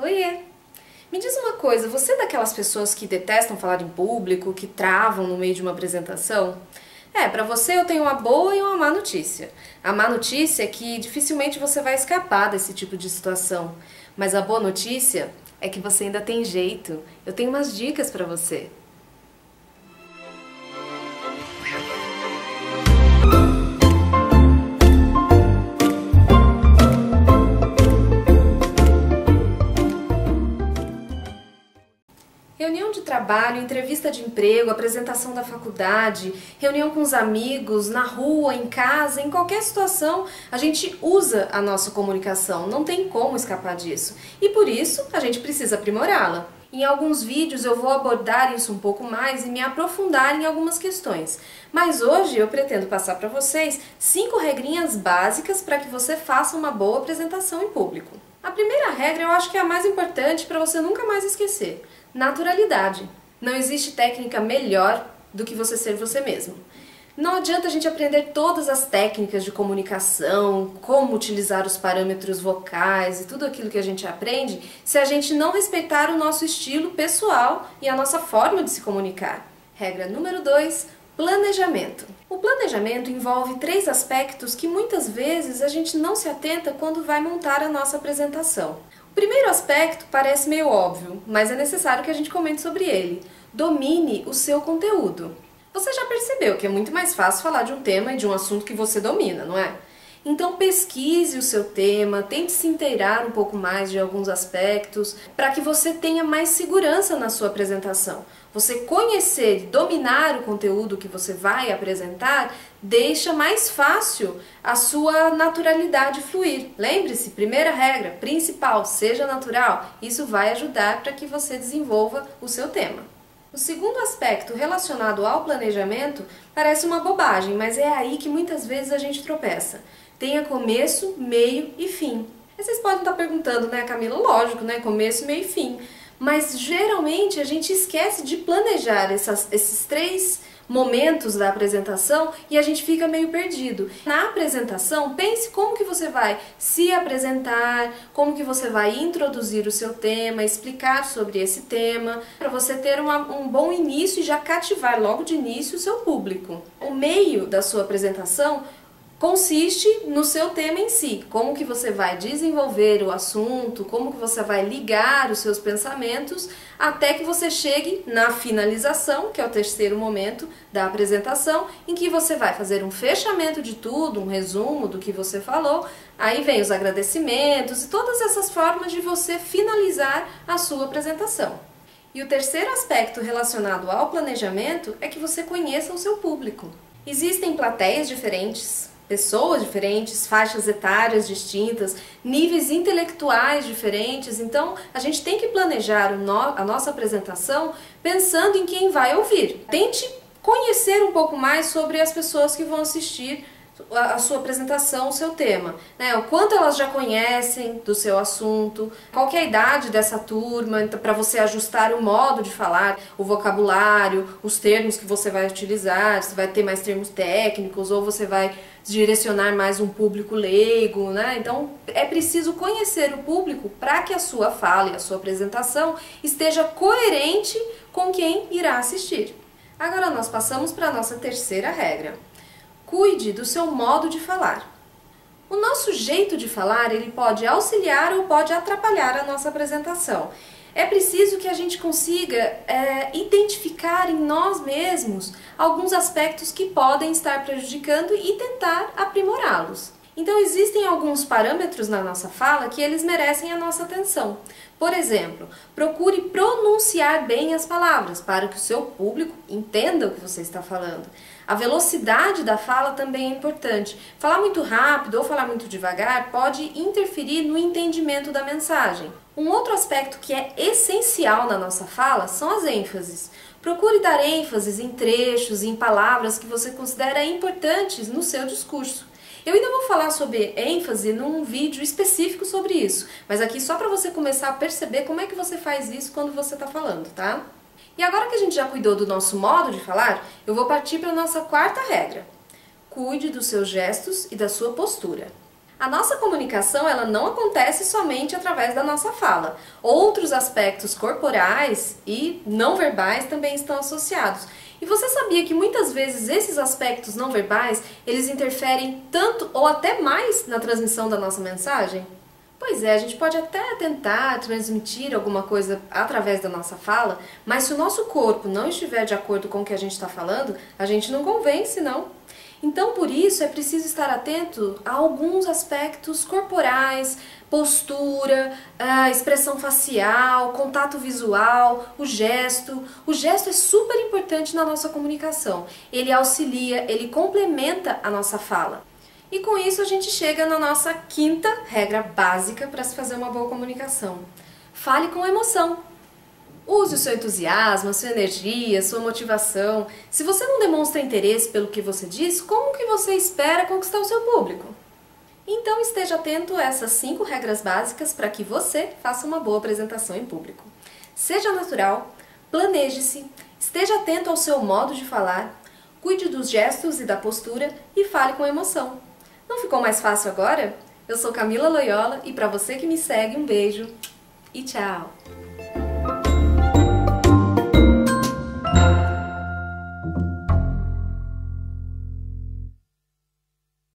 Oiê! Me diz uma coisa, você é daquelas pessoas que detestam falar em público, que travam no meio de uma apresentação? É, para você eu tenho uma boa e uma má notícia. A má notícia é que dificilmente você vai escapar desse tipo de situação. Mas a boa notícia é que você ainda tem jeito. Eu tenho umas dicas para você. Trabalho, entrevista de emprego, apresentação da faculdade, reunião com os amigos, na rua, em casa, em qualquer situação, a gente usa a nossa comunicação, não tem como escapar disso. E por isso, a gente precisa aprimorá-la. Em alguns vídeos eu vou abordar isso um pouco mais e me aprofundar em algumas questões. Mas hoje eu pretendo passar para vocês cinco regrinhas básicas para que você faça uma boa apresentação em público. A primeira regra eu acho que é a mais importante para você nunca mais esquecer naturalidade. Não existe técnica melhor do que você ser você mesmo. Não adianta a gente aprender todas as técnicas de comunicação, como utilizar os parâmetros vocais e tudo aquilo que a gente aprende, se a gente não respeitar o nosso estilo pessoal e a nossa forma de se comunicar. Regra número 2: planejamento. O planejamento envolve três aspectos que muitas vezes a gente não se atenta quando vai montar a nossa apresentação. O primeiro aspecto parece meio óbvio, mas é necessário que a gente comente sobre ele. Domine o seu conteúdo. Você já percebeu que é muito mais fácil falar de um tema e de um assunto que você domina, não é? Então pesquise o seu tema, tente se inteirar um pouco mais de alguns aspectos para que você tenha mais segurança na sua apresentação. Você conhecer e dominar o conteúdo que você vai apresentar deixa mais fácil a sua naturalidade fluir. Lembre-se, primeira regra, principal, seja natural. Isso vai ajudar para que você desenvolva o seu tema. O segundo aspecto relacionado ao planejamento parece uma bobagem, mas é aí que muitas vezes a gente tropeça. Tenha começo, meio e fim. Vocês podem estar perguntando, né, Camila? Lógico, né? Começo, meio e fim. Mas geralmente a gente esquece de planejar essas, esses três momentos da apresentação e a gente fica meio perdido. Na apresentação, pense como que você vai se apresentar, como que você vai introduzir o seu tema, explicar sobre esse tema, para você ter uma, um bom início e já cativar logo de início o seu público. O meio da sua apresentação consiste no seu tema em si, como que você vai desenvolver o assunto, como que você vai ligar os seus pensamentos até que você chegue na finalização, que é o terceiro momento da apresentação, em que você vai fazer um fechamento de tudo, um resumo do que você falou, aí vem os agradecimentos e todas essas formas de você finalizar a sua apresentação. E o terceiro aspecto relacionado ao planejamento é que você conheça o seu público. Existem plateias diferentes, pessoas diferentes, faixas etárias distintas, níveis intelectuais diferentes. Então, a gente tem que planejar a nossa apresentação pensando em quem vai ouvir. Tente conhecer um pouco mais sobre as pessoas que vão assistir a sua apresentação, o seu tema, né? O quanto elas já conhecem do seu assunto, qual é a idade dessa turma, então, para você ajustar o modo de falar, o vocabulário, os termos que você vai utilizar, se vai ter mais termos técnicos ou você vai direcionar mais um público leigo, né? Então é preciso conhecer o público para que a sua fala e a sua apresentação esteja coerente com quem irá assistir. Agora nós passamos para a nossa terceira regra Cuide do seu modo de falar. O nosso jeito de falar, ele pode auxiliar ou pode atrapalhar a nossa apresentação. É preciso que a gente consiga é, identificar em nós mesmos alguns aspectos que podem estar prejudicando e tentar aprimorá-los. Então existem alguns parâmetros na nossa fala que eles merecem a nossa atenção. Por exemplo, procure pronunciar bem as palavras para que o seu público entenda o que você está falando. A velocidade da fala também é importante. Falar muito rápido ou falar muito devagar pode interferir no entendimento da mensagem. Um outro aspecto que é essencial na nossa fala são as ênfases. Procure dar ênfases em trechos, em palavras que você considera importantes no seu discurso. Eu ainda vou falar sobre ênfase num vídeo específico sobre isso, mas aqui só para você começar a perceber como é que você faz isso quando você está falando, tá? E agora que a gente já cuidou do nosso modo de falar, eu vou partir para a nossa quarta regra. Cuide dos seus gestos e da sua postura. A nossa comunicação ela não acontece somente através da nossa fala. Outros aspectos corporais e não verbais também estão associados. E você sabia que muitas vezes esses aspectos não verbais, eles interferem tanto ou até mais na transmissão da nossa mensagem? Pois é, a gente pode até tentar transmitir alguma coisa através da nossa fala, mas se o nosso corpo não estiver de acordo com o que a gente está falando, a gente não convence, não. Então, por isso, é preciso estar atento a alguns aspectos corporais, postura, expressão facial, contato visual, o gesto. O gesto é super importante na nossa comunicação. Ele auxilia, ele complementa a nossa fala. E com isso a gente chega na nossa quinta regra básica para se fazer uma boa comunicação. Fale com emoção. Use o seu entusiasmo, a sua energia, a sua motivação. Se você não demonstra interesse pelo que você diz, como que você espera conquistar o seu público? Então esteja atento a essas cinco regras básicas para que você faça uma boa apresentação em público. Seja natural, planeje-se, esteja atento ao seu modo de falar, cuide dos gestos e da postura e fale com emoção. Não ficou mais fácil agora? Eu sou Camila Loyola e para você que me segue, um beijo e tchau!